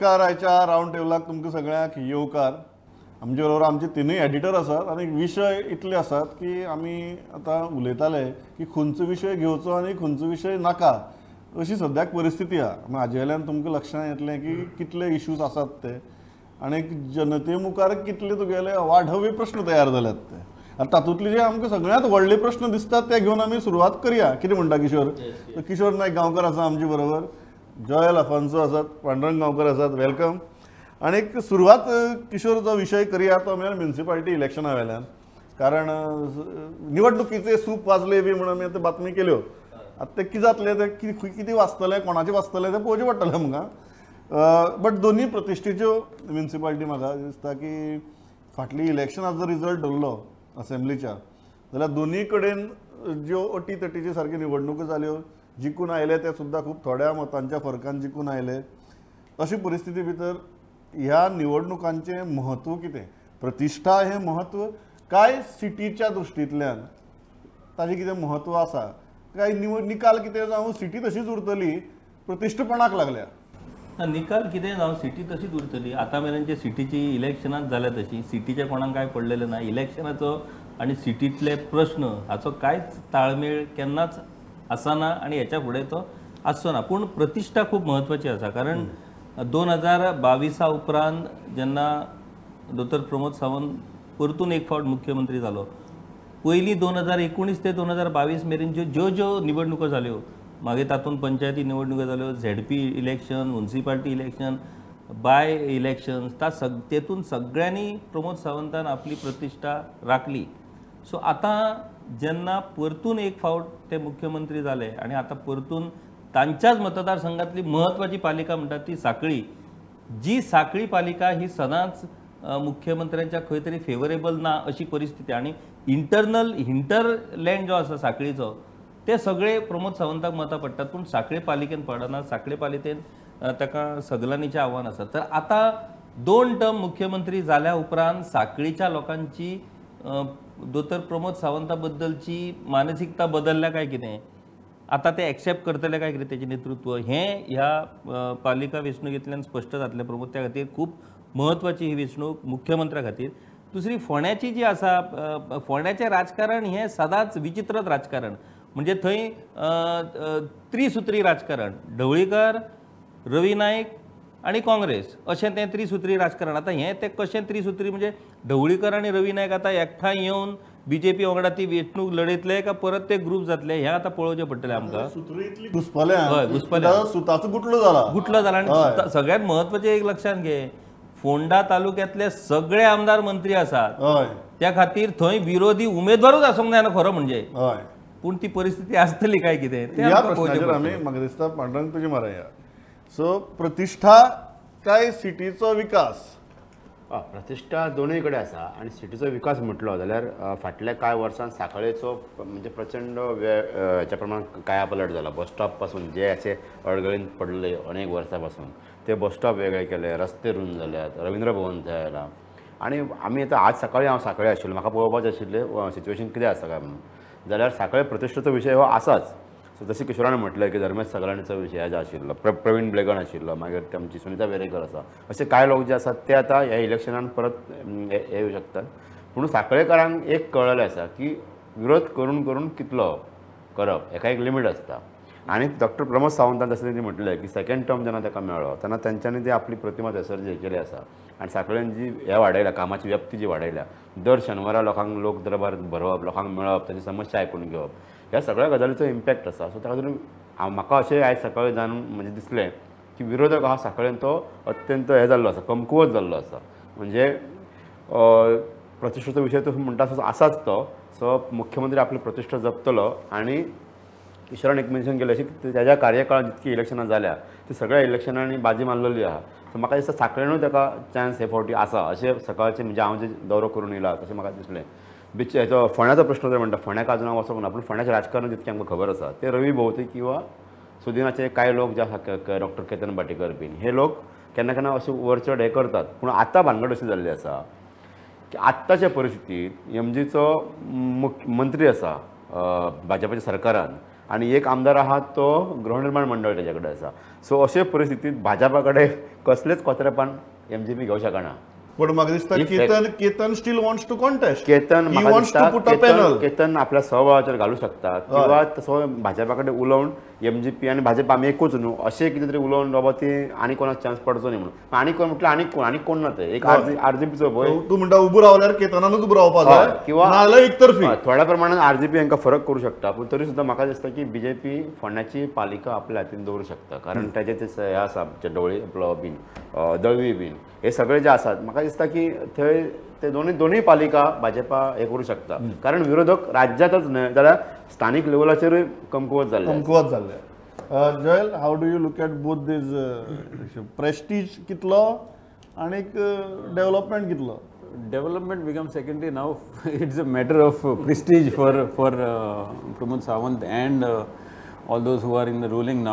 नमस्कार आयच्या रावंड टेबलाक तुमकां सगळ्यांक येवकार आमचे बरोबर आमचे तिनूय एडिटर आसात आनी विशय इतले आसात की आमी आतां उलयताले की खंयचो विशय घेवचो आनी खंयचो विशय नाका. अशी सद्याक परिस्थिती आहा. हाजे वयल्यान तुमकां लक्षांत येतलें की कितले इश्यूज आसात ते. आनी जनते मुखार कितले तुगेले वाढवे प्रश्न तयार जाल्यात ते. आतां तातूंतले जे आमकां सगळ्यांत व्हडले प्रश्न दिसतात ते घेवन आमी सुरवात करया. कितें म्हणटा किशोर? किशोर नायक गांवकर आसा आमचे बरोबर. जॉयल अफान्सो आसात पांडुरंग गांवकर आसात वेलकम आणि एक सुरवात किशोर जो विशय करया तो म्हळ्यार म्युन्सिपाल्टी इलेक्शना वयल्यान कारण निवडणुकीचे सूप वाजले बी म्हणून आमी आतां बातमी केल्यो हो. आतां ते कितें जातलें ते कि- खंय कितें वाचतले कोणाचें वाचतले ते पळोवचें पडटलें आमकां. बट दोनी प्रतिश्ठेच्यो म्युन्सिपाल्टी म्हाका दिसता की फाटली इलेक्शनाचो रिजल्ट धरलो असेंब्लीच्या जाल्यार दोनी कडेन ज्यो अटी तटीच्यो सारक्यो निवडणुको हो. जाल्यो जिखून आयले ते सुद्दां खूब थोड्या मतांच्या फरकान जिखून आयले अशी परिस्थिती भितर ह्या निवडणुकांचें म्हत्व कितें प्रतिश्ठा हें म्हत्व काय सिटीच्या दृश्टींतल्यान ताजें कितें म्हत्व आसा काय निवड निकाल कितें जावं सिटी तशीच उरतली? प्रतिश्ठपणाक लागल्या. निकाल कितें जावं सिटी तशीच उरतली? आतां मेरेनचे सिटीची इलेक्शनात जाल्या तशी सिटीच्या कोणाक काय पडलेलें ना इलेक्शनाचो आनी सिटीतले प्रश्न हाचो कांयच ताळमेळ केन्नाच आसना आनी हेच्या फुडें तो आसचो ना पूण प्रतिश्ठा खूब म्हत्वाची आसा कारण दोन हजार बावीसा उपरांत जेन्ना दोतोर प्रमोद सावंत परतून एक फावट मुख्यमंत्री जालो पयलीं दोन हजार एकुणीस ते दोन हजार बावीस मेरेन ज्यो ज्यो ज्यो निवडणुको जाल्यो मागीर तातूंत पंचायती निवडणुको जाल्यो ZP election municipality election by election ता सग तेतून सगळ्यांनी प्रमोद सावंतान आपली प्रतिश्ठा राखली. सो आतां जेन्ना परतून एक फावट ते मुख्यमंत्री जाले आनी आतां परतून तांच्याच मतदारसंघातली म्हत्वाची पालिका म्हणटात ती साखळी जी साखळी पालिका ही सदांच मुख्यमंत्र्यांच्या खंय तरी फेवरेबल ना अशी परिस्थिती आणि इंटरनल हिंटरलँड जो आसा साखळीचो ते सगळे प्रमोद सावंताक मतां पडटात पूण साखळे पालिकेन पडना साखळे पालिकेन ताका सगलांनीचें आव्हान आसा तर आतां दोन टर्म मुख्यमंत्री जाल्या उपरांत साखळीच्या लोकांची दोतर प्रमोद सावंता बद्दलची मानसिकता बदलल्या काय कितें आता ते एक्सेप्ट करतले काय कितें तेजें नेतृत्व? हें ह्या पालिका वेंचणुकेंतल्यान स्पश्ट जातलें प्रमोद त्या खातीर खूब म्हत्वाची ही वेंचणूक मुख्यमंत्र्या खातीर. दुसरी फोंड्याची जी आसा फोंड्याचें राजकारण हें सदांच विचित्रच राजकारण. म्हणजे थंय त्रिसूत्री त्रिसुत्री राजकारण. ढवळीकर रवी नायक आनी काँग्रेस अशें तें त्रिसुत्री राजकारण आतां हें तें कशें त्रिसुत्री म्हणजे ढवळीकर आनी रवी नायक आतां एकठांय येवन बी जे पी वांगडा ती वेंचणूक लडयतले काय परत ते ग्रूप जातले हें आतां पळोवचें पडटलें आमकां हय, घुसपल्या. सुताचो गुटलो जाला गुटलो जाला आनी सगळ्यात म्हत्वाचें एक लक्षात घे. फोंडा तालुक्यातले सगळे आमदार मंत्री आसात हय. त्या खातीर थंय विरोधी उमेदवारूच आसूंक जायना खरो म्हणजे. हय. पूण ती परिस्थिती आसतली काय कितें ह्या प्रश्नाचेर आमी. म्हाका दिसता पांडुरंग तुजी मारया सो प्रतिश्ठा काय सिटीचो विकास? हय, प्रतिश्ठा दोनूय कडेन आसा आनी सिटीचो विकास म्हटलो जाल्यार फाटल्या कांय वर्सान सांखळेचो म्हणजे प्रचंड वेळ अ, हेच्या प्रमाण कायापलट जाला बस स्टॉपपासून जे अशे अडगळीन पडले अनेक वर्सां पासून ते बस स्टॉप वेगळे केले रस्ते रुंद जाल्यात रवींद्र भवन थंय आयला आनी आमी आतां आज सकाळी हांव सांखळे आशिल्लो. म्हाका पळोवपाचें आशिल्लें सिच्युएशन कितें आसा काय म्हणून? जाल्यार सांखळे प्रतिश्ठेचो विशय हो आसाच सो जशें किशोरान म्हटलें की धर्मेश सगळ्यांचो विशय जो आशिल्लो प्र प्रवीण ब्लेगन आशिल्लो मागीर आमची सुनिता वेरेकर आसा. असे कांय लोक जे आसात ते आतां ह्या इलेक्शनान परत अम, येवं शकतात. पूण सांखळेकारांक एक कळलेलें आसा की विरोध करून करून कितलो करप हेका एक लिमीट आसता. आनी डॉक्टर प्रमोद सावंतान जसं त्यांनी म्हटलें की सेकंड टर्म जेन्ना ताका मेळ्ळो तेन्ना तेंच्यांनी ती आपली प्रतिमा थंयसर जी केली आसा आनी सांखळेन जी हे वाडयल्या कामाची व्याप्ती जी वाडयल्या दर शेनवारा लोकांक लोक दरबार भरवप लोकांक मेळप तांची समस्या आयकून घेवप ह्या सगळ्या गजालीचो इम्पॅक्ट आसा सो त्या खातीर हांव म्हाका अशें आयज सकाळीं जाणून म्हणजे दिसलें की विरोधक आहा सकाळीं तो अत्यंत हे जाल्लो आसा कमकुवत जाल्लो आसा म्हणजे प्रतिश्ठेचो विशय तसो म्हणटा तसो आसाच तो. सो मुख्यमंत्री आपली प्रतिश्ठा जपतलो आनी किशोरान एक मेन्शन केलें अशी की त्याच्या कार्यकाळात जितकी इलेक्शनां जाल्या ती सगळ्या इलेक्शनांनी बाजी मारलेली आहा. सो म्हाका दिसता साखळेनूय ताका चान्स हे फावटी आसा अशें सकाळचें म्हणजे हांव जे दौरो करून येयला तशें म्हाका दिसलें. बिच हेचो फोंड्याचो प्रश्न जर म्हणटा फोंड्याक अजून हांव वचोंक ना पूण फोंड्याचें राजकारण जितकें आमकां खबर आसा ते रवी भोवती किंवा सुदिनाचे कांय लोक जे आसा डॉक्टर केतन भाटेकर बीन हे लोक केन्ना केन्ना अशे वरचड हे करतात पूण आतां भानगड अशी जाल्ली आसा की आत्ताच्या परिस्थितीत एमजीचो मुख्य मंत्री आसा भाजपाच्या सरकारान आनी एक आमदार आहा तो गृहनिर्माण मंडळ त्याच्याकडे आसा सो अशे परिस्थितीत भाजपा कडेन कसलेच कोचरेपण एम जी पी घेवं शकना पण म्हाका दिसता Ketan Ketan still wants to contest Ketan म्हाका वॉन्ट्स टू दिसता केतन पॅनल केतन आपल्या सहभागाचेर घालूं शकता किंवा तसो भाजपा कडेन उलोवन एम जी पी आनी भाजप आमी एकूच न्हू अशें कितें तरी उलोवन बाबा ती आनी कोणाक चान्स पडचो न्ही म्हणून. आनी कोण म्हटल्यार आनी कोण आनी कोण ना ते एक आर जी पीचो पळय तू म्हणटा उबो रावल्यार केतनानूच उबो रावपा हय, जाय किंवा- नाजाल्यार एकतर्फी. थोड्या प्रमाणात आर जी पी हांकां फरक करूं शकता. पूण तरी सुद्दां म्हाका दिसता की बी जे पी फोंड्याची पालिका आपल्या हातीन दवरूं शकता. कारण ताचे ते हे आसा डोळे आपलो बीन दळवी बीन. हे सगळे जे आसात म्हाका दिसता की थंय ते दोन्ही दोन्ही पालिका भाजपा हे करूं शकता कारण विरोधक राज्यातच न्हय जाल्यार स्थानीक लेवलाचेरूय कमकुवत जाल्ले आसा. कमकुवत जाल्ले जयल how do you look at both these prestige कितलो आणीक डेव्हलपमेंट कितलो? Development becomes secondary. Now. it's a matter of uh, prestige for for uh, Pramod Sawant and uh, all those who are in the ruling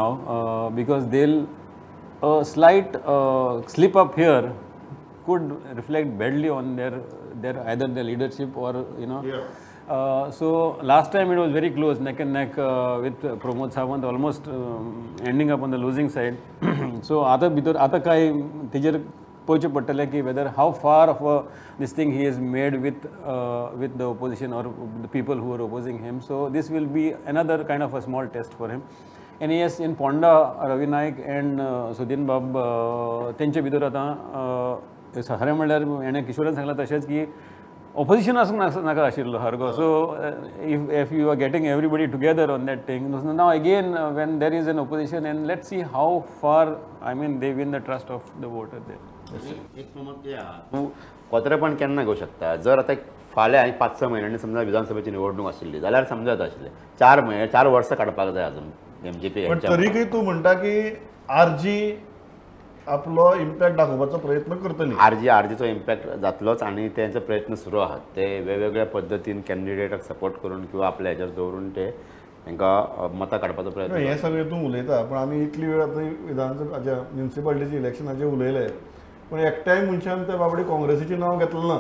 a slight uh, slip up here could reflect badly on their their either their leadership or you know. Uh, so last time it was very close, neck and neck uh, with Pramod Sawant, almost um, ending up on the losing side. so आता भितर आता काय तेजेर पळोवचें पडटलें की whether how far of a this thing he is made with with the opposition or the people who are opposing him so these will be another kind of a small test for him N S in Ponda Ravi Naik and Sudin बाब तेंचे भितर आतां खरें म्हणल्यार हेणें किशोरान सांगलां तशेंच की opposition आसूंक नाका नाका आशिल्लो सारको so if if you are getting everybody together on that thing now again when there is an opposition and let see how far I mean they win the trust of the voter there एक आहा. तूं कोत्रेपण केन्ना घेवं शकता. जर आतां फाल्यां आनी पांच स म्हयन्यांनी समजा विधानसभेची निवडणूक आशिल्ली जाल्यार समजा आशिल्लें चार म्हयने चार वर्सां काडपाक जाय अजून. एम जी पी पण तरीकय तू म्हणटा की आरजी आपलो इम्पॅक्ट दाखोवपाचो प्रयत्न करतली. आरजी आरजीचो इम्पॅक्ट जातलोच आणि त्यांचे प्रयत्न सुरू आहात. ते वेगवेगळ्या पद्दतीन कॅन्डिडेटाक सपोर्ट करून किंवा आपल्या हेजेर दवरून ते तांकां मतां काडपाचो प्रयत्न हे सगळें तू उलयता पण आमी इतली वेळ आतां विधानसभा म्युन्सिपालिटीचे इलेक्शनाचे उलयले पण एकट्याय मनशान त्या बाबडी काँग्रेसीचें नांव घेतलें ना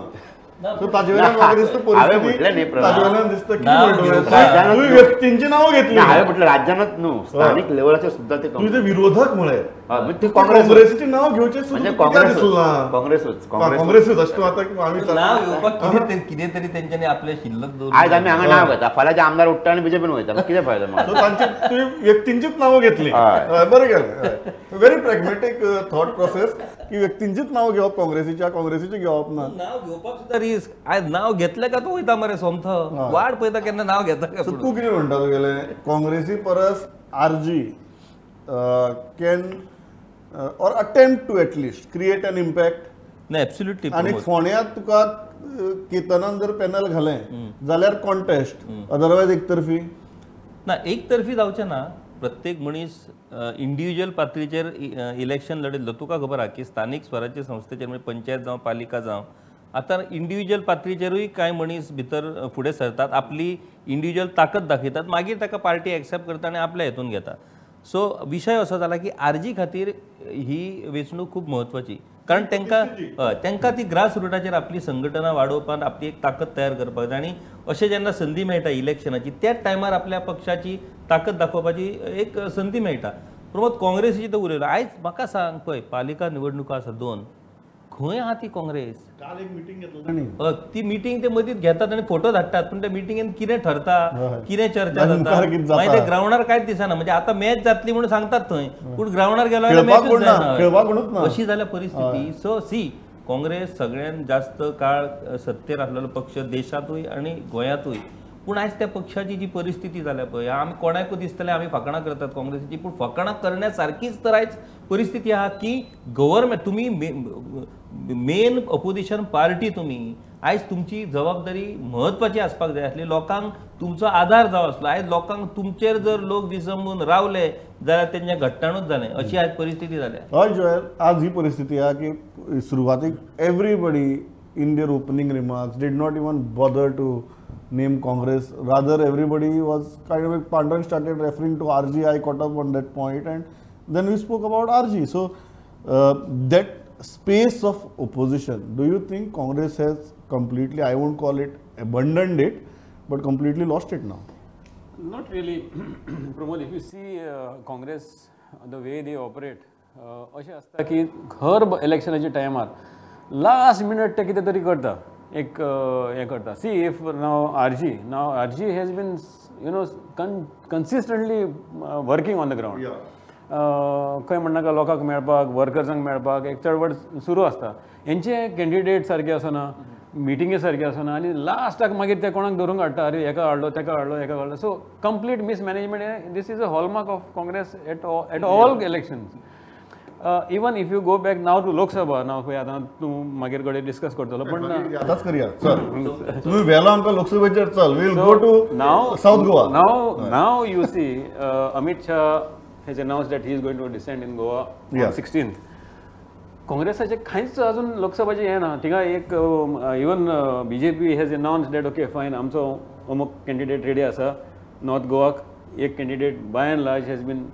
व्यक्तींची नांव घेतली ना, हांवें म्हटलं राज्यानच न्हू स्थानीक लेवलाचेर सुद्दां ते विरोधक म्हणजे ते काँग्रेस काँग्रेस काँग्रेसीचे नाव घेवचे म्हणजे काँग्रेस काँग्रेसूच काँग्रेस काँग्रेसूच अशें तूं आतां आमी नाव येवपाक कितें तरी तेंच्यांनी आपले शिल्लक आयज आमी हांगा नांव घेता. फाल्यां आमदार उठ्ठा आनी बीजेपीन वयता कितें फायदो तांची तुवें व्यक्तींचीच नांवां घेतली. बरें केलें व्हेरी प्रॅग्मेटीक थॉट प्रोसेस की व्यक्तींचीच नांव घेवप काँग्रेसीच्या काँग्रेसीचें घेवप ना. नाव घेवपाक सुद्दां रिस्क आयज नाव घेतलें का तूं वयता मरे सोमथ? वाट पळयता केन्ना नाव घेता काय. तूं कितें म्हणटा तुगेलें काँग्रेसी परस RG can or attempt to at least create an impact नाही एब्सोल्युटली आणि फोण्यात तुका केतनान जर पॅनल घालें जाल्यार कॉन्टेस्ट अदरवायज एकतर्फी. ना एक तर्फी जावचें ना प्रत्येक मनीस इंडिव्हिज्युअल पातळीचेर इलेक्शन लढयतलो तुका खबर आहा की स्थानीक स्वराज्य संस्थेचेर म्हणजे पंचायत जावं पालिका जावं आतां इंडिव्हिज्युअल पातळीचेरूय कांय मनीस भितर फुडें सरतात आपली इंडिव्हिज्युअल ताकद दाखयतात मागीर ताका पार्टी एक्सेप्ट करता आनी आपल्या हेतून घेता सो विशय असो जाला की आरजी खातीर ही वेंचणूक खूब म्हत्वाची. कारण तांकां हय तांकां ती ग्रास रुटाचेर आपली संघटना वाडोवपाक आपली एक ताकद तयार करपाक जाय. आनी अशें जेन्ना संदी मेळटा इलेक्शनाची त्याच टायमार आपल्या पक्षाची ताकद दाखोवपाची एक संदी मेळटा. प्रमोद काँग्रेसीची तर उलयलो. आयज म्हाका सांग पळय पालिका निवडणुका आसा दोन. खंय आहा ती काँग्रेस. काल एक मिटींग घेतली ती मिटींग ते मदींच घेतात आनी फोटो धाडटात पूण त्या मिटिंगेन कितें ठरता हय. कितें चर्चा जाता? मागीर ते ग्रावंडार कांयच दिसना म्हणजे आतां मॅच जातली म्हणून सांगतात थंय. पूण ग्रावंडार गेलो. अशी जाल्या परिस्थिती. सो सी काँग्रेस सगळ्यात जास्त काळ सत्तेर आसलेलो पक्ष देशांतूय आनी गोंयांतूय. पूण आयज त्या पक्षाची जी परिस्थिती जाल्या पळय आमी कोणाकूय दिसतले आमी फकाणां करतात काँग्रेसीची. पूण फकाणां करण्या सारखीच तर आयज परिस्थिती आहा की गव्हर्मेंट तुमी मेन अपोजिशन पार्टी तुमी आयज तुमची जबाबदारी म्हत्वाची आसपाक जाय आसली. लोकांक तुमचो आधार जावं आसलो. आयज लोकांक तुमचेर जर लोक विसंबून रावले जाल्यार तेंचें घट्टाणूच जालें. अशी आयज परिस्थिती जाल्या. हय जोयल. आज ही परिस्थिती आहा की सुरवातीक everybody in their opening remarks did not even bother to name Congress rather everybody was kind of Pandyan started referring to R G I caught up on that point and then we spoke about R G so that space of opposition do you think congress has completely i won't call it abandoned it but completely lost it now Not really. Pramod, if you see uh, Congress, the way they operate, uh, अशें आसता की हर इलेक्शनाच्या टायमार last minute ते कितें तरी करता एक uh, हें करता see if now R G now R G has been you know consistently working on the ground खंय म्हणनाका लोकांक मेळपाक वर्कर्सांक मेळपाक एक चळवळ सुरू आसता. हेंचे कॅन्डिडेट सारके आसना मिटिंगे सारके आसना आनी लास्टाक मागीर ते कोणाक धरून हाडटा अरे हेका हाडलो तेका हाडलो हेका हाडलो. So complete mismanagement this is a hallmark of Congress at at all elections even if you go back now to Lok Sabha now पळय आतां तूं मागीर कडेन डिस्कस करतलो पण आताच करूया. चल. तुम्ही व्हेलो आमकां लोकसभेचेर चल. We'll go to now south Goa now you see uh, Amit Shah has announced that he is going to descend in Goa Yeah. on 16th. काँग्रेसाचे कांयच अजून लोकसभाचे हे ना थिंगा एक even B J P has announced date okay fine आमचो अमूक candidate ready आसा नॉर्थ गोवाक एक candidate by and large has been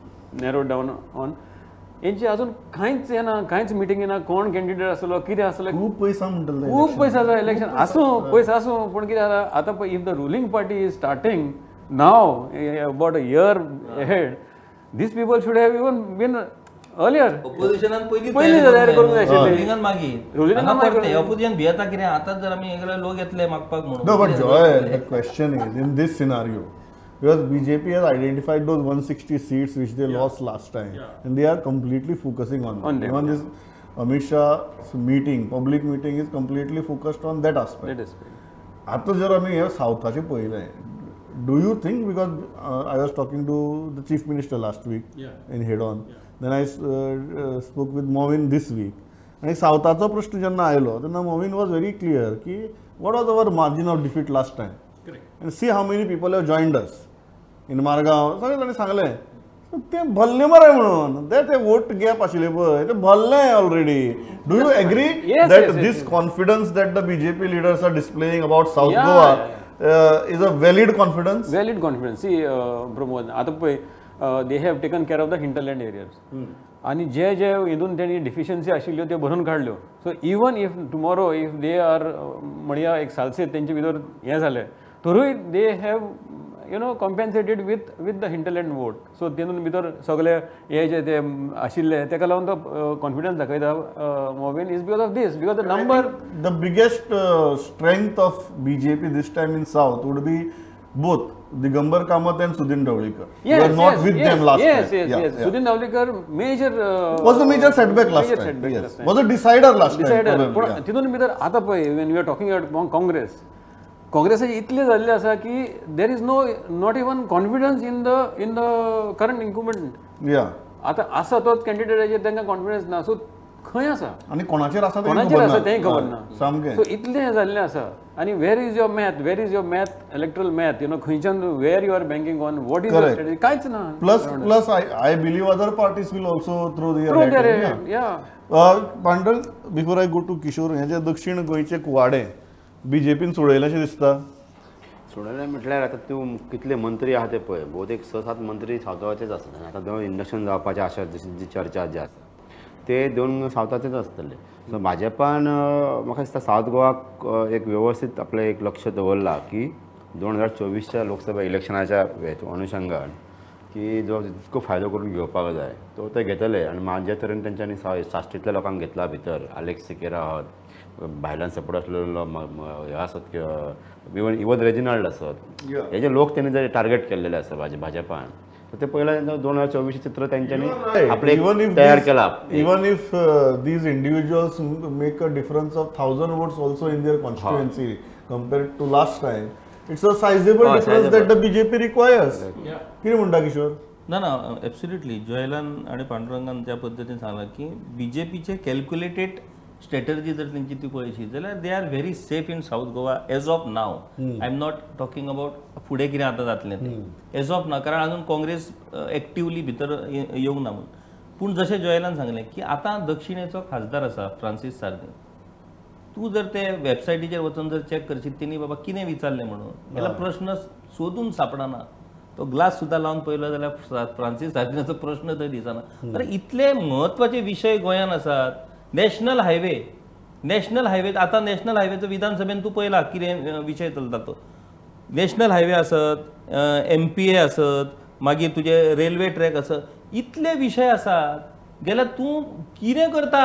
narrow down on हेंचे अजून कांयच हे ना कांयच मिटिंग ना कोण कॅन्डिडेट आसलो कितें आसलें खूप पैसा म्हणटले खूप पयस आसा इलेक्शन आसूं पयस आसूं पूण कितें जाता आतां पळय if the ruling party is starting now about a year head these people should have even been earlier opposition पहिली तयार करून जर आम्ही एकदा लोक घेतले मागपाक question is in this scenario because B J identified those one sixty seats which they lost last time and they are completely focusing on even this Amit Shah meeting public meeting is completely focused on that aspect आता जर आम्ही हे साऊथाचे पहिले. Do you think because I was talking to the chief minister last week in head on then I spoke with Movin these week आनी सावथाचो प्रश्न जेन्ना आयलो तेन्ना मोविन वॉज व्हेरी क्लियर की what was our margin of defeat last time आनी see how many people have joined us in Margao सगळे ताणें सांगलें ते भरले मरे म्हणून. ते ते वोट गॅप आशिल्ले पळय ते भरले already do you agree that these confidence that the BJP leaders are displaying about South Yeah, Goa yeah, uh, is a valid confidence. valid confidence. See uh, Pramod आतां पळय they have taken care of the hinterland areas आणि जे जे हितून तेणी deficiency आशिल्ल्यो त्यो भरून काडल्यो so even if tomorrow if they are म्हणया एक सालसेत तेंचे भितर हें जालें तरूय they have you know compensated with with the hinterland vote so तेतून भितर सगळे हे जे ते आशिल्ले ताका लागून तो कॉन्फिडन्स दाखयता Movin is because of this because the number the biggest strength of B J P this time in south would be both Digambar Kamat and Sudhin Dhavalikar not with them last Sudhin Dhavalikar major was a major setback last was a decider last तिथून भितर आता पण we are talking about Congress काँग्रेसाचे इतले जाल्ले आसा की there is no not even confidence in the in the current incumbent Yeah. आतां आसा तोच कॅन्डिडेटाचेर तांकां कॉन्फिडन्स ना सो खंय आसा आणि कोणाचेर आसा कोणाचेर आसा. तेंय खबर ना सामकें सो इतलें जाल्लें आसा आनी where is your math where is your math electoral math you know खंयच्यान where you are banking on what is your कांयच ना also throw their Through hat their in, head, yeah. yeah. Uh, pandal before I go to Kishore हे जे दक्षिण गोंयचे कुवाडे. बीजेपीन सोडयलेशें दिसता? सोडलें म्हटल्यार आतां तूं कितले मंत्री आहा ते पळय. भोवतेक स सात मंत्री सावथाचेच आसले आनी आतां दोन इंडक्शन जावपाचे आशा जी चर्चा जी आसा ते दोन सावथाचेच आसतले सो भाजपान म्हाका दिसता सावथ गोवाक एक वेवस्थीत आपलें एक लक्ष दवरला की दोन हजार चोवीसच्या लोकसभा इलेक्शनाच्या हेतू अनुशंगान की जो जितको फायदो करून घेवपाक जाय तो ते घेतले. आनी म्हाजे तरेन तेंच्यांनी साश्टीतल्या लोकांक घेतला भितर. आलेक्स सिकेरा आहात भायल्यान सपोर्ट असलेलो हे आसत इवन इवन रेजिनाल्ड आसत हे जे लोक त्यांनी जे टार्गेट केलेले आसत भाजपान. ते पहिला दोन हजार चोवीस चित्र त्यांच्यानी आपले इवन इफ तयार केला. Even if these individuals make a difference of thousand votes also in their constituency compare to last time it's a sizeable difference that the BJP requires किती म्हणता किशोर ना ना ॲब्सुल्युटली जयलान आणि पांडुरंगान त्या पद्धतीने सांगला की बीजेपीचे कॅल्क्युलेटेड स्ट्रॅटर्जी जर तेंची ती पळयशी जाल्यार they are very safe in south Goa as of now I am not talking about फुडें कितें आतां जातलें तें. एज ऑफ नाव कारण अजून काँग्रेस एक्टिवली भितर येवंक ना म्हणून. पूण जशें जयलान सांगलें की आतां दक्षिणेचो खासदार आसा फ्रांसीस सार्दी. तूं जर ते वेबसायटीचेर वचून जर चॅक करशीत तेणी बाबा कितें विचारलें म्हणून? जाल्यार प्रश्न सोदून सापडना. तो ग्लास सुद्दां लावन पळयलो जाल्यार फ्रा- फ्रांसीस सार्दिनाचो प्रश्न थंय दिसना. अरे इतले म्हत्वाचे विशय गोंयांत आसात नॅशनल हायवे नॅशनल हायवे आतां नॅशनल हायवेचो विधानसभेन तूं पळयला कितें विशय चलता तो नॅशनल हायवे आसत एम पी ए आसत मागीर तुजे रेल्वे ट्रॅक आसत इतले विशय आसात जाल्यार तूं कितें करता?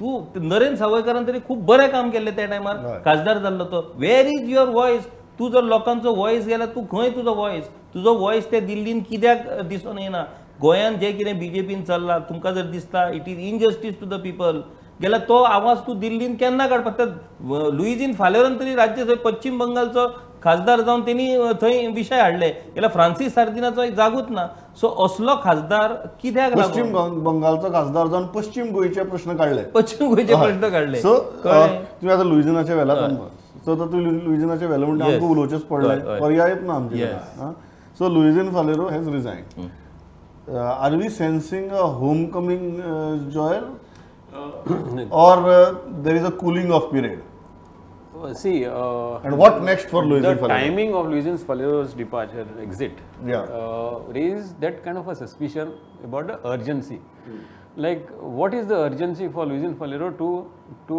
तूं नरेंद्र सावयकरान तरी खूब बरें काम केल्लें त्या टायमार खासदार जाल्लो तो वेर इज युअर वॉयस तूं जर लोकांचो वॉयस गेल्यार तूं खंय तुजो वॉयस तुजो वॉयस ते दिल्लीन कित्याक दिसून येना गोंयांत जें कितें बीजेपीन चल्लां तुमकां जर दिसता it is injustice to the people गेल्यार तो आवाज तूं दिल्लीन केन्ना काडपाक तर लुईजीन फालेवरान तरी राज्य पश्चिम बंगालचो खासदार जावन तेणी थंय विशय हाडले. गेल्यार फ्रांसीस सार्दिनाचो एक जागूच ना. सो असलो खासदार कित्याक पश्चिम बंग- बंगालचो खासदार जावन पश्चिम गोंयचे प्रश्न काडले पश्चिम गोंयचे प्रश्न काडले सो? तुम्ही आता लुइजनाच्या वेलात सो तर तुम्ही लुइजनाच्या वेला म्हणजे Yes. आमकां उलोवचेच. पडले. पर्यायच ना आमचे. So Luizinho Faleiro has resign are we sensing a home coming Joel or uh, there is a cooling off period Uh, see, uh, and what next for the Luis Falero? timing of Luis Falero's departure, exit, Yeah. uh, raised that kind of a suspicion about the urgency. Like, what is the urgency for Luis Falero to to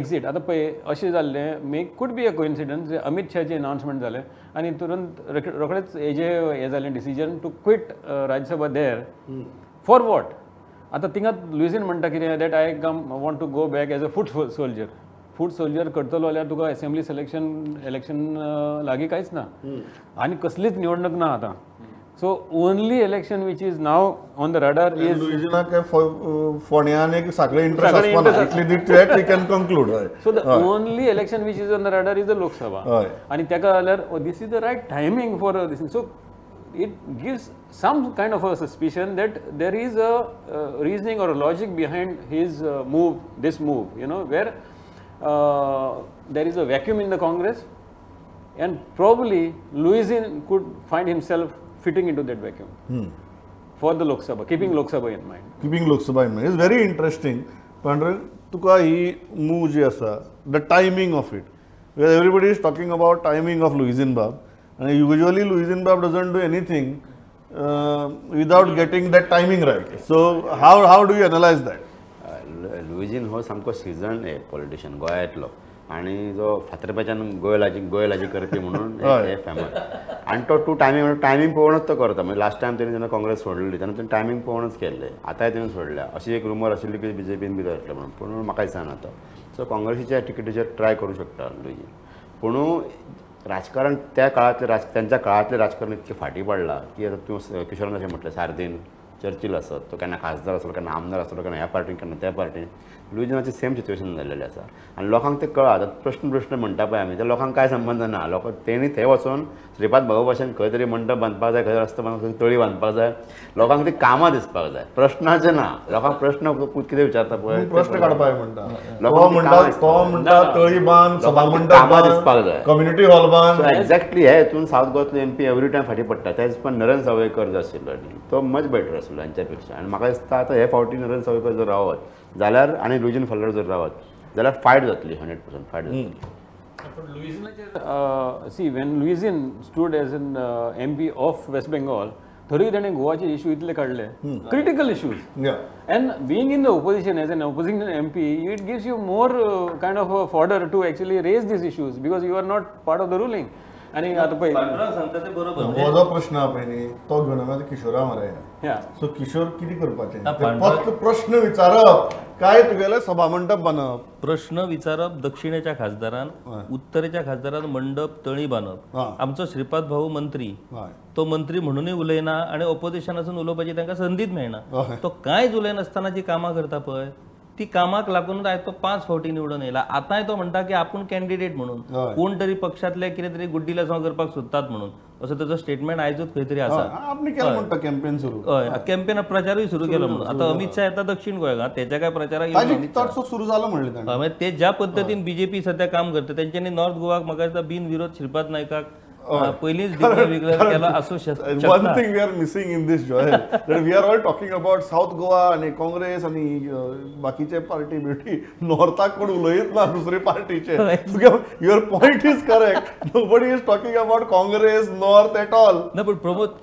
exit? आता पळय अशें जाल्लें may could be a coincidence Amit शाहचे announcement जालें आनी तुरंत रोख- रोखडेंच हेजे हें जालें decision to quit Rajya Sabha there for what आतां थिंगात लुइजीन म्हणटा कितें that I come want to go back as a foot soldier foot soldier करतलो जाल्यार तुका असेंब्ली सिलेक्शन इलेक्शन लागीं कांयच ना. आनी कसलीच निवडणूक ना आतां. So only election which is now on the radar is फोण्यान एक interest so the only election which is on the radar is the Lok Sabha आणि ताका जाल्यार this is the right timing for this so It gives some kind of a suspicion that there is a reasoning or logic behind his move this move you know where there is a vacuum in the Congress and probably Louisin could find himself fitting into that vacuum for the Lok Sabha, keeping Lok Sabha in mind. Keeping Lok Sabha in is very interesting पण तुका ही move जी आसा the timing of it everybody is talking about timing of Luizinho बाब usually Luizinho Bab doesn't do anything without getting that timing right so how how do you analyse that Luizinho हो सामको season हे politician गोंयांतलो आणि जो फातरप्याच्यान गोयलाजी गोयलाजी करपी म्हणून हे famous आणि तो टू टायमींग टायमींग पळोवनच तो करता. म्हणजे लास्ट टायम तेणी जेन्ना काँग्रेस सोडली तेन्ना तेणी टायमींग पळोवनच केल्ले आतांय तेणी सोडल्या. अशी एक रुमर आशिल्ली की बी जे पीन बी जातले म्हणून. पूण म्हाका दिसना तो. सो काँग्रेसीच्या टिकेटीचेर ट्राय करूं शकता लुईजीन पूण राजकारण त्या काळातले राज त्यांच्या काळातले राजकारण इतके फाटी पडला की आता तूं किशोरांना असे अशें म्हटलें चर्चिल आसत तो केन्ना खासदार आसलो केन्ना आमदार आसलो केन्ना ह्या पार्टीन केन्ना त्या पार्टीन लुईजनाचें सेम सिच्युएशन जाल्लेलें आसा आनी लोकांक ते कळा आतां प्रश्न प्रश्न म्हणटा पळय आमी ते लोकांक कांय संबंद ना? लोक तेणी थंय वचून श्रीपाद भाऊ भाशेन खंय तरी मंडप बांदपाक जाय खंय रस्तो बांदपाक तळी बांदपाक जाय लोकांक ती कामां दिसपाक जाय. प्रश्नाचे ना. लोकांक प्रश्न कितें विचारता पळय प्रश्न. काडपाक म्हणटा तळी बांद कामां दिसपाक जाय. कम्युनिटी हॉल बांद सो एक्झॅक्टली हे हितून सावथ गोवातलो एम पी एवरी टायम फाटी पडटा तेच पण नरेंद्र सावयकर जो आशिल्लो तो मच बेटर असलो यांच्यापेक्षा आणि म्हाका दिसता आतां हे फावटी नरेंद्र सावयकर जर रावत जाल्यार आनी लुईजन फॉलर जर रावत जाल्यार फायट जातली hundred percent fight see when Luizinho stood as in M P of West Bengal थोडी ताणें गोवाचे इशू इतले काढले. Critical issues and being in the opposition as an opposing M P it gives you more kind of fodder to actually raise these issues because you are not part of the ruling आणि आता पळय पांडुरंग सांगता ते बरोबर. हो जो प्रश्न पळय न्ही तो घेवन आमी आतां किशोरा मरे ह्या सो किशोर कितें करपाचें? ते फक्त प्रश्न विचारप काय तुगेले सभा मंडप बांदप प्रश्न विचारप दक्षिणेच्या खासदारान उत्तरेच्या खासदारान मंडप तळी बांदप. आमचो श्रीपाद भाऊ मंत्री. तो मंत्री म्हणूनय उलयना आणि ऑपोजिशनासून उलोवपाची तांकां संदीच मेळना. तो कांयच उलयनासतना जी कामां करता पळय? ती कामाक लागून आयज तो पांच फावटी निवडून येयला. आतांय तो म्हणटा की आपूण कॅन्डिडेट म्हणून. कोण तरी पक्षातले कितें तरी गुड्डीला करपाक सोदतात म्हणून. असो ताजो स्टेटमेंट आयजूच खंय तरी आसा म्हणटा कॅम्पेन सुरू. हय. कॅम्पेन प्रचारूय सुरू केलो म्हणून. आता अमित शाह येता दक्षिण गोंयाक तेच्या काय प्रचाराक. चडसो सुरू जालो म्हणले मागीर ते ज्या पद्दतीन बीजेपी सध्या काम करता तेंच्यांनी नॉर्थ गोवाक म्हाका दिसता बिनविरोध श्रीपाद नायकाक अं, पयलींच डिक्लेअर केला असू शक- वन शकता thing we are missing in this Joy we are all talking about south Goa आणि काँग्रेस आणि बाकीचे पार्टी बिर्टी नॉर्थाक कोण उलयत ना दुसरे पार्टीचे your point is correct nobody is talking about Congress north at all ना पण प्रमोद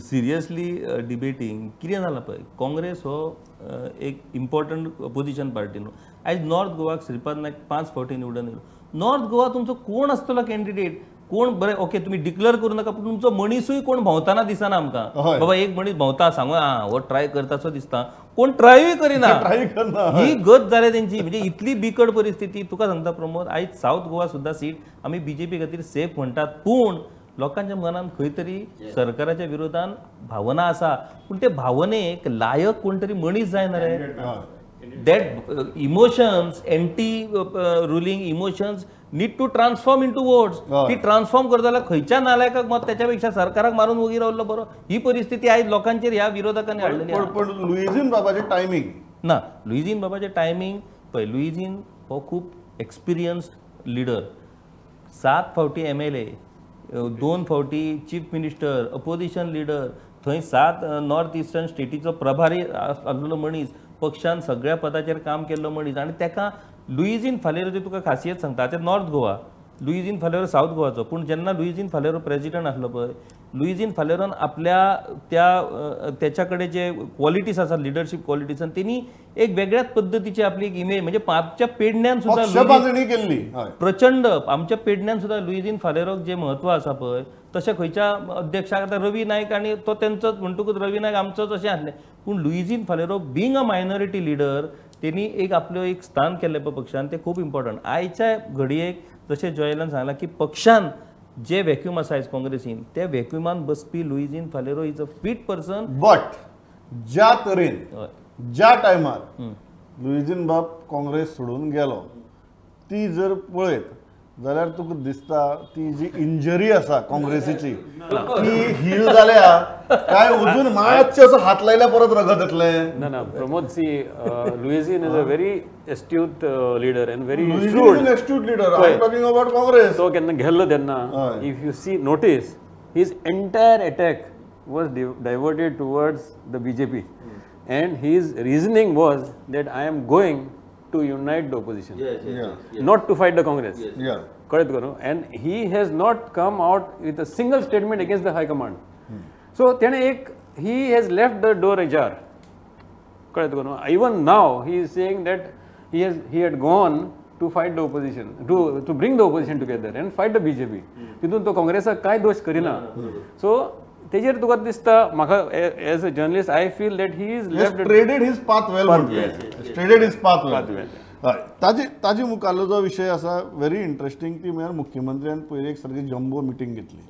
सिरियसली डिबेटींग कितें जालां पळय काँग्रेस हो अ, एक इम्पॉर्टंट अपोजिशन पार्टी न्हू आयज नॉर्थ गोवाक श्रीपाद नायक पांच फावटी निवडून येयलो नॉर्थ गोवा तुमचो कोण आसतलो कॅन्डिडेट कोण बरें ओके तुमी डिक्लेअर करू नका पूण तुमचो मनीसूय कोण भोंवताना दिसना आमकां. बाबा एक मनीस भोंवता सांगू आं हो ट्राय करतासो दिसता. कोण ट्रायूय करिना. ट्राय करना. ही गत जाल्या तेंची म्हणजे इतली बिकट परिस्थिती तुका सांगता प्रमोद आयज साऊथ गोवा सुद्धा सीट आमी बीजेपी खातीर सेफ म्हणटात पूण लोकांच्या मनात खंय तरी सरकाराच्या विरोधान भावना आसा पूण ते भावनेक लायक कोण तरी मनीस जायना रे. That uh, emotions anti uh, uh, ruling emotions need to transform into votes हय. ती ट्रान्सफॉर्म करता जाल्यार खंयच्या नालायकाक मत त्याच्यापेक्षा सरकाराक मारून वगी रावलो बरो? ही परिस्थिती आयज लोकांचेर ह्या विरोधकांनी हाडलेली पण लुईझीन बाबाचे टायमिंग ना लुईझीन बाबाचे टायमींग पळय लुईझीन हो खूप एक्सपिरियन्स्ड लिडर सात फावटी एम एल ए दोन फावटी चीफ मिनिस्टर अपोजिशन लिडर थंय सात नॉर्थ इस्टर्न स्टेटीचो प्रभारी आस- आसलेलो मनीस पक्षान सगळ्या पदाचेर काम केल्लो मनीस आनी तेका लुईजीन फालेर जे तुका खासियत सांगता ते नॉर्थ गोवा. लुईझीन फालेरो साऊथ गोवाचो. पूण जेन्ना लुईझीन फालेरो प्रेजिडंट आसलो पळय लुईझीन फालेरोन आपल्या त्या त्याच्याकडे जे क्वॉलिटीज आसात लिडरशीप क्वॉलिटीजान तेणी एक वेगळ्याच पद्धतीची आपली एक इमेज म्हणजे आमच्या पेडण्यान बांधणी केल्ली प्रचंड आमच्या पेडण्यान सुद्धा लुईझीन फालेरोक जे म्हत्व आसा पळय तशें खंयच्या अध्यक्षाक आतां रवी नायक आनी तो तेंचोच म्हणटकूच रवी नायक आमचोच अशें आसलें पूण Luizinho Faleiro being a minority leader तेणी एक आपलो एक स्थान केल्लें पळय पक्षान तें खूब इम्पॉर्टंट आयच्या घडयेक जशें जयलन सांगलां की पक्षान जे व्हॅक्यूम आसा आयज काँग्रेसीन त्या व्हॅक्युमान बसपी Luizinho Faleiro is a fit person but ज्या तरेन ज्या टायमार लुईझीन बाब काँग्रेस सोडून गेलो ती जर पळयत जाल्यार तुका दिसता ती जी इंजरी आसा काँग्रेसीची ती हील जाल्या काय अजून मातशे असं हात लायल्या परत रगत येतले? ना ना Pramod see Luizinho is a very astute leader and very astute leader talking about Congress. तो केन्ना गेल्लो तेन्ना. If you see notice his entire attack was diverted towards the BJP and his reasoning was that I am going to unite the opposition Yeah. not to fight the Congress या कळत करू and he has not come out with a single statement against the high command so त्याने एक he has left the door ajar कळत करू even now he is saying that he has he had gone to fight the opposition to to bring the opposition together and fight the BJP तितून तो काँग्रेसाक काय दोष Kareena so तेजेर तुका दिसता म्हाका as a journalist I feel that he is left treaded his path well treaded his path well. हय ताजे ताजे मुखारलो जो विशय आसा व्हेरी इंटरेस्टिंग ती म्हळ्यार मुख्यमंत्र्यान पयली एक सारकी जम्बो मिटींग घेतली.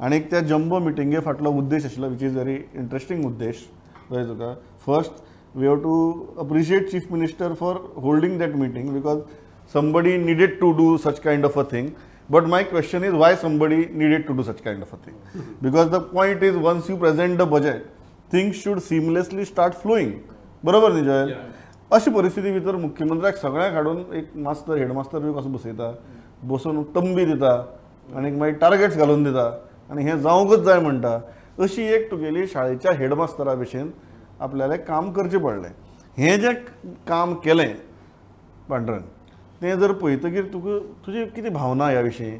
आनी त्या जम्बो मिटिंगे फाटलो उद्देश आशिल्लो विच इज व्हेरी इंटरेस्टिंग उद्देश. कळ्ळें तुका? First we have to appreciate chief minister for holding that meeting because somebody needed to do such kind of a thing. But my question is why somebody needed to do such kind of a thing? Because the point is once you present the budget things should seamlessly start flowing. बरोबर न्ही जयल अशी परिस्थिती भितर मुख्यमंत्र्याक सगळ्यांक हाडून एक मास्तर headmaster बी कसो बसयता बसून तंबी दिता आनी मागीर टार्गेट्स घालून दिता आनी हें जावंकच जाय म्हणटा अशी एक तुगेली शाळेच्या हेडमास्तरा भशेन आपल्याला काम करचें पडलें. हें जें काम केलें पांडुरंग तें जर पळयतकीर तुका तुजी कितें भावना ह्या विशीं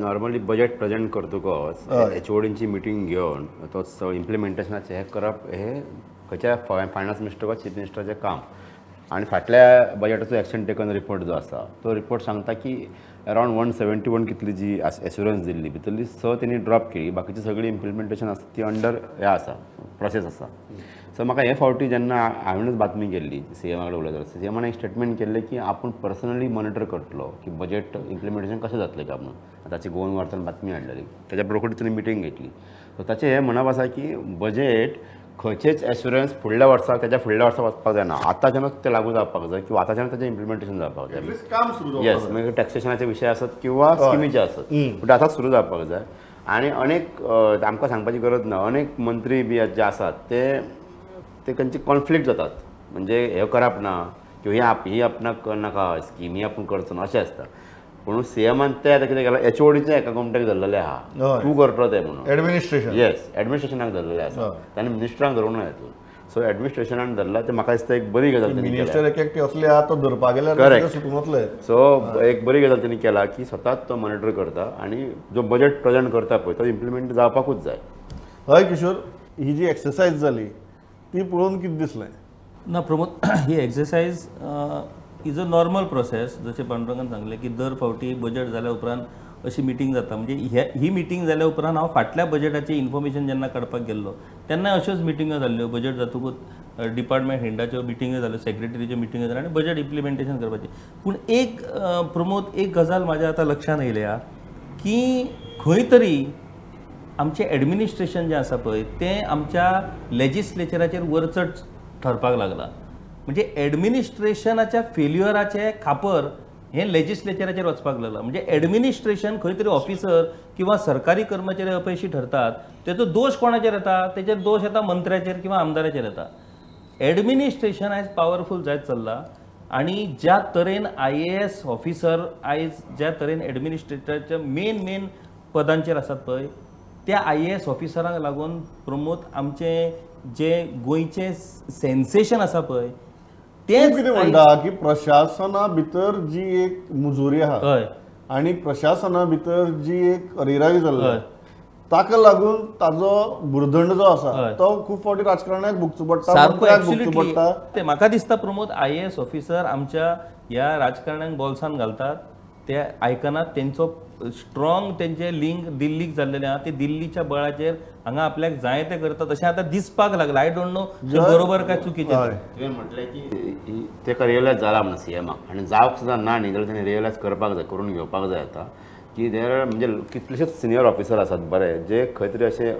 नॉर्मली बजेट प्रेजेंट करतकच हय. एच ओडींची मिटींग घेवन तो इम्प्लिमेंटेशनाचें हें करप हें खंयच्या फायनान्स मिनिस्टर वा चीफ मिनिस्टराचें काम? आनी फाटल्या बजेटाचो एक्शन टेकन रिपोर्ट जो आसा तो रिपोर्ट सांगता की अरावंड वन सेवेंटी वन कितली जी एश्युरन्स दिल्ली भितरली स तेणी ड्रॉप केली बाकीची सगळी इम्प्लिमेंटेशन आसा ती अंडर हें आसा प्रोसेस आसा सो म्हाका हे फावटी जेन्ना हांवेनच बातमी केल्ली सी एमा कडेन उलयता सी एमान एक स्टेटमेंट केल्लें की आपूण पर्सनली मॉनिटर करतलो की बजेट इम्प्लिमेंटेशन कशें जातलें काय म्हणून. ताची गोवन वार्तान बातमी हाडलेली. ताच्या बरोबर ताणें मिटींग घेतली. सो ताचें हें म्हणप आसा की बजेट खंयचेच एश्युरन्स फुडल्या वर्साक तेच्या फुडल्या वर्साक वचपाक जायना. आतांच्यानच तें लागू जावपाक जाय किंवा आतांच्यानच तेचें इम्प्लिमेंटेशन जावपाक जाय. येस मागीर टॅक्सेशनाचे विशय आसत किंवा स्किमीचे आसत पूण आतांच सुरू जावपाक जाय. आनी अनेक आमकां सांगपाची गरज ना. अनेक मंत्री बी जे आसात ते ते खंयचे कॉन्फ्लिक्ट जातात. म्हणजे हे करप ना किंवा ही आप ही आपणाक नाका स्कीम ही आपूण करचो ना अशें आसता पूण सी एमान ते आतां कितें केलां एच ओडीचे एका कॉम्टेक्ट धरलेले आहा. तूं करतो ते म्हणून. एडमिनिस्ट्रेशन येस ॲडमिनिस्ट्रेशनाक धरलेले आसा. ताणें मिनिस्टरांक धरूं ना हितून सो ॲडमिनिस्ट्रेशनान धरला ते म्हाका दिसता एक बरी गजाल मिनिस्टर एक एकटे असले आहा तो धरपा गेल्यार वतले सो एक बरी गजाल त्यांनी केला की स्वताच तो मॉनिटर करता आणि जो बजेट प्रेझेंट करता पळय तो इम्प्लिमेंट जावपाकूच जाय. हय किशोर. ही जी एक्सरसाइज जाली ती पळोवन कितें दिसलें ना प्रमोद ही exercise is a normal process जशें पांडुरंगान सांगलें की दर फावटी बजेट जाल्या उपरांत अशी मिटींग जाता. म्हणजे ह्या ही मिटींग जाल्या उपरांत हांव फाटल्या बजेटाचें इन्फॉर्मेशन जेन्ना काडपाक गेल्लो तेन्ना अश्योच मिटिंगो जाल्ल्यो बजेट जातकूच डिपार्टमेंट हेडाच्यो मिटिंगो जाल्यो सेक्रेटरीच्यो मिटिंगो जाल्यो आनी बजेट इम्प्लिमेंटेशन करपाचें. पूण एक प्रमोद एक गजाल म्हाज्या आतां लक्षांत येयल्या की खंय तरी आमचें एडमिनिस्ट्रेशन जें आसा पळय तें आमच्या लेजिस्लेचराचेर वरचड ठरपाक लागलां. म्हणजे एडमिनिस्ट्रेशनाच्या फेल्युअराचें खापर हें लेजिस्लेचराचेर वचपाक लागलां. म्हणजे एडमिनिस्ट्रेशन खंय तरी ऑफिसर किंवा सरकारी कर्मचारी अपयशी ठरतात तेचो दोश कोणाचेर येता? तेचेर दोश येता मंत्र्याचेर किंवा आमदाराचेर येता. एडमिनिस्ट्रेशन आयज पॉवरफूल जायत चल्लां आणि ज्या तरेन आय ए एस ऑफिसर आयज ज्या तरेन एडमिनिस्ट्रेटरच्या मेन मेन पदांचेर आसात पळय त्या आय ए एस ऑफिसरांक लागून प्रमोद आमचे जे गोंयचे सेन्सेशन आसा पळय तूं तेच कितें म्हणटा की प्रशासना भितर जी एक मुजोरी आहा हय आणि प्रशासना भितर जी एक अरेरावी जाल्ली हय. ताका लागून ताजो भुरदंड जो आसा हय. तो खूब फावटी राजकारण्याक भुगचो पडटा सारको मंत्र्याक भुगचो ऍब्सोल्युटली पडटा ते म्हाका दिसता प्रमोद आय एस ऑफिसर आमच्या ह्या राजकारण्यांक बोल्सान घालतात ते आयकनात तेंचो स्ट्रॉंग तेंचे लिंक दिल्लीक जाल्लेले आहा ते दिल्लीच्या बळाचेर हांगा आपल्याक जाय ते करतात. अशें आतां दिसपाक लागला. आय डोंट नो बरोबर काय चुकीचें. तुवें म्हटलें की तेका रियलायज जाला म्हणून सीएमाक आनी जावंक सुद्दां ना न्ही जाल्यार तेणी रियलायज करपाक जाय करून घेवपाक जाय आतां. की देर म्हणजे कितलेशेच सिनियर ऑफिसर आसात बरे जे खंय तरी अशे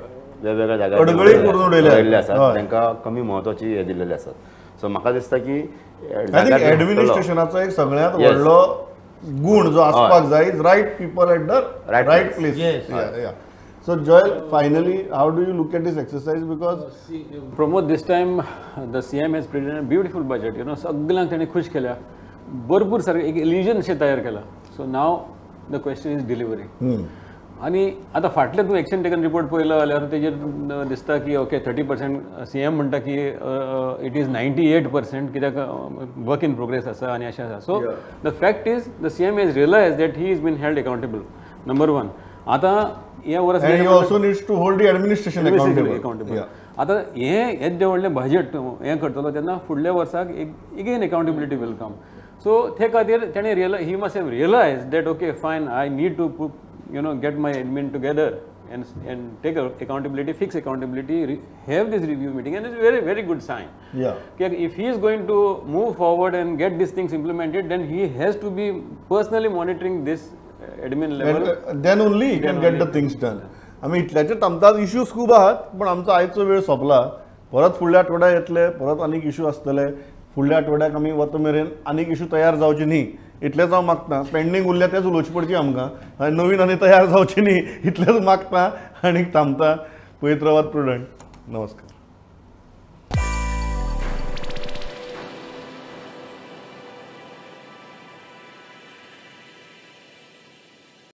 वेगवेगळ्या जाग्यार आसात. तांकां कमी म्हत्वाची हे दिलेले आसात. सो म्हाका दिसता की एडमिनिस्ट्रेशनाचो एक सगळ्यांत. व्हडलो गुण जो आसपाक जाय is right people at the place. Place. So Joel finally how do you look at this exercise because Pramod this time the C M has present beautiful budget you know सगळ्यांक ताणें खुश केल्या. भरपूर सारकें एक इल्युजन अशें तयार केलां. So now the question is delivery आनी आतां फाटले तूं एक्शन टेकन रिपोर्ट पळयलो जाल्यार तेजेर दिसता की okay thirty percent C M म्हणटा की it is ninety eight percent कित्याक वर्क इन प्रोग्रेस आसा आनी अशें आसा so the fact is the C M has realise that he is been held accountable number one आतां वर्स you also needs to hold administration accountable accountable आता हे जे व्हडलें बजेट हें करतलो तेन्ना फुडल्या वर्साक एक again accountability will come so ते खातीर तेणें realise he must have realise that okay fine I need to you know get my admin together and and take a accountability fix accountability have this review meeting and it's very very good sign Yeah. Okay, if he is going to move forward and get these things implemented then he has to be personally monitoring this uh, admin level then only you can get the things done आमी इतल्याचे थांबतात issues खूब आहात पण आमचो आयचो वेळ सोंपला परत फुडल्या आठवड्याक येतले परत आनीक इश्यू आसतले फुडल्या आठवड्याक आमी वता मेरेन आनीक इश्यू तयार जावचे न्ही. इतलेंच हांव मागता. पेंडींग उरल्या तेच उलोवची पडची आमकां नवीन आनी तयार जावची न्ही. इतलेंच मागता आनीक थांबता. पवित्र रावात प्रुडंट नमस्कार.